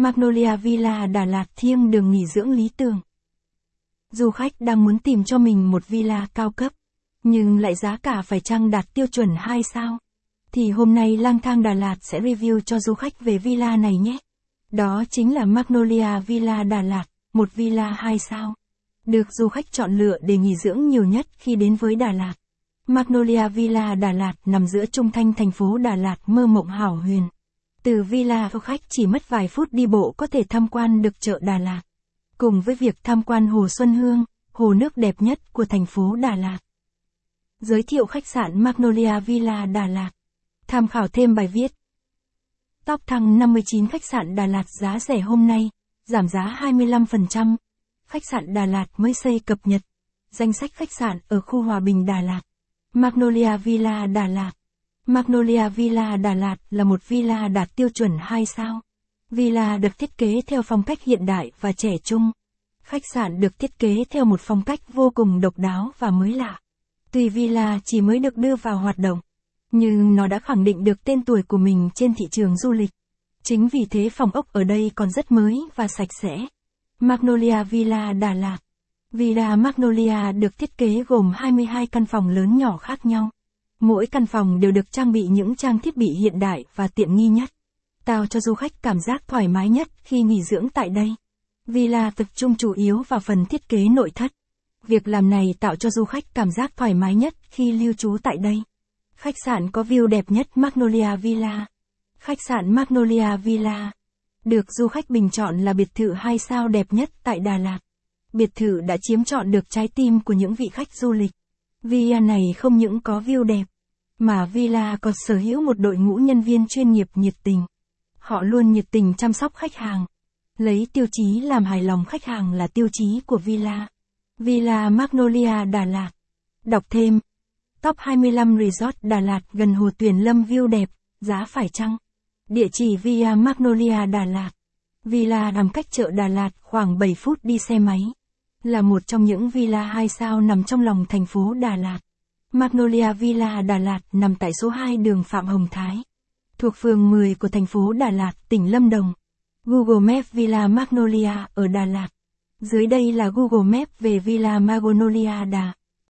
Magnolia Villa Đà Lạt thiêng đường nghỉ dưỡng lý tưởng. Du khách đang muốn tìm cho mình một villa cao cấp, nhưng lại giá cả phải chăng đạt tiêu chuẩn 2 sao. Thì hôm nay lang thang Đà Lạt sẽ review cho du khách về villa này nhé. Đó chính là Magnolia Villa Đà Lạt, một villa 2 sao. Được du khách chọn lựa để nghỉ dưỡng nhiều nhất khi đến với Đà Lạt. Magnolia Villa Đà Lạt nằm giữa trung thanh thành phố Đà Lạt mơ mộng hảo huyền. Từ villa du khách chỉ mất vài phút đi bộ có thể tham quan được chợ Đà Lạt. Cùng với việc tham quan Hồ Xuân Hương, hồ nước đẹp nhất của thành phố Đà Lạt. Giới thiệu khách sạn Magnolia Villa Đà Lạt. Tham khảo thêm bài viết. Top thăng 59 khách sạn Đà Lạt giá rẻ hôm nay, giảm giá 25%. Khách sạn Đà Lạt mới xây cập nhật. Danh sách khách sạn ở khu Hòa Bình Đà Lạt. Magnolia Villa Đà Lạt. Magnolia Villa Đà Lạt là một villa đạt tiêu chuẩn 2 sao. Villa được thiết kế theo phong cách hiện đại và trẻ trung. Khách sạn được thiết kế theo một phong cách vô cùng độc đáo và mới lạ. Tuy villa chỉ mới được đưa vào hoạt động, nhưng nó đã khẳng định được tên tuổi của mình trên thị trường du lịch. Chính vì thế phòng ốc ở đây còn rất mới và sạch sẽ. Magnolia Villa Đà Lạt Villa Magnolia được thiết kế gồm 22 căn phòng lớn nhỏ khác nhau. Mỗi căn phòng đều được trang bị những trang thiết bị hiện đại và tiện nghi nhất, tạo cho du khách cảm giác thoải mái nhất khi nghỉ dưỡng tại đây. Villa tập trung chủ yếu vào phần thiết kế nội thất. Việc làm này tạo cho du khách cảm giác thoải mái nhất khi lưu trú tại đây. Khách sạn có view đẹp nhất Magnolia Villa. Khách sạn Magnolia Villa được du khách bình chọn là biệt thự 2 sao đẹp nhất tại Đà Lạt. Biệt thự đã chiếm trọn được trái tim của những vị khách du lịch. Villa này không những có view đẹp, mà Villa còn sở hữu một đội ngũ nhân viên chuyên nghiệp nhiệt tình. Họ luôn nhiệt tình chăm sóc khách hàng. Lấy tiêu chí làm hài lòng khách hàng là tiêu chí của Villa. Villa Magnolia Đà Lạt. Đọc thêm. Top 25 Resort Đà Lạt gần Hồ Tuyền Lâm view đẹp, giá phải chăng? Địa chỉ Villa Magnolia Đà Lạt. Villa nằm cách chợ Đà Lạt khoảng 7 phút đi xe máy. Là một trong những villa 2 sao nằm trong lòng thành phố Đà Lạt. Magnolia Villa Đà Lạt nằm tại số 2 đường Phạm Hồng Thái. Thuộc phường 10 của thành phố Đà Lạt, tỉnh Lâm Đồng. Google Maps Villa Magnolia ở Đà Lạt. Dưới đây là Google Maps về Villa Magnolia Đà.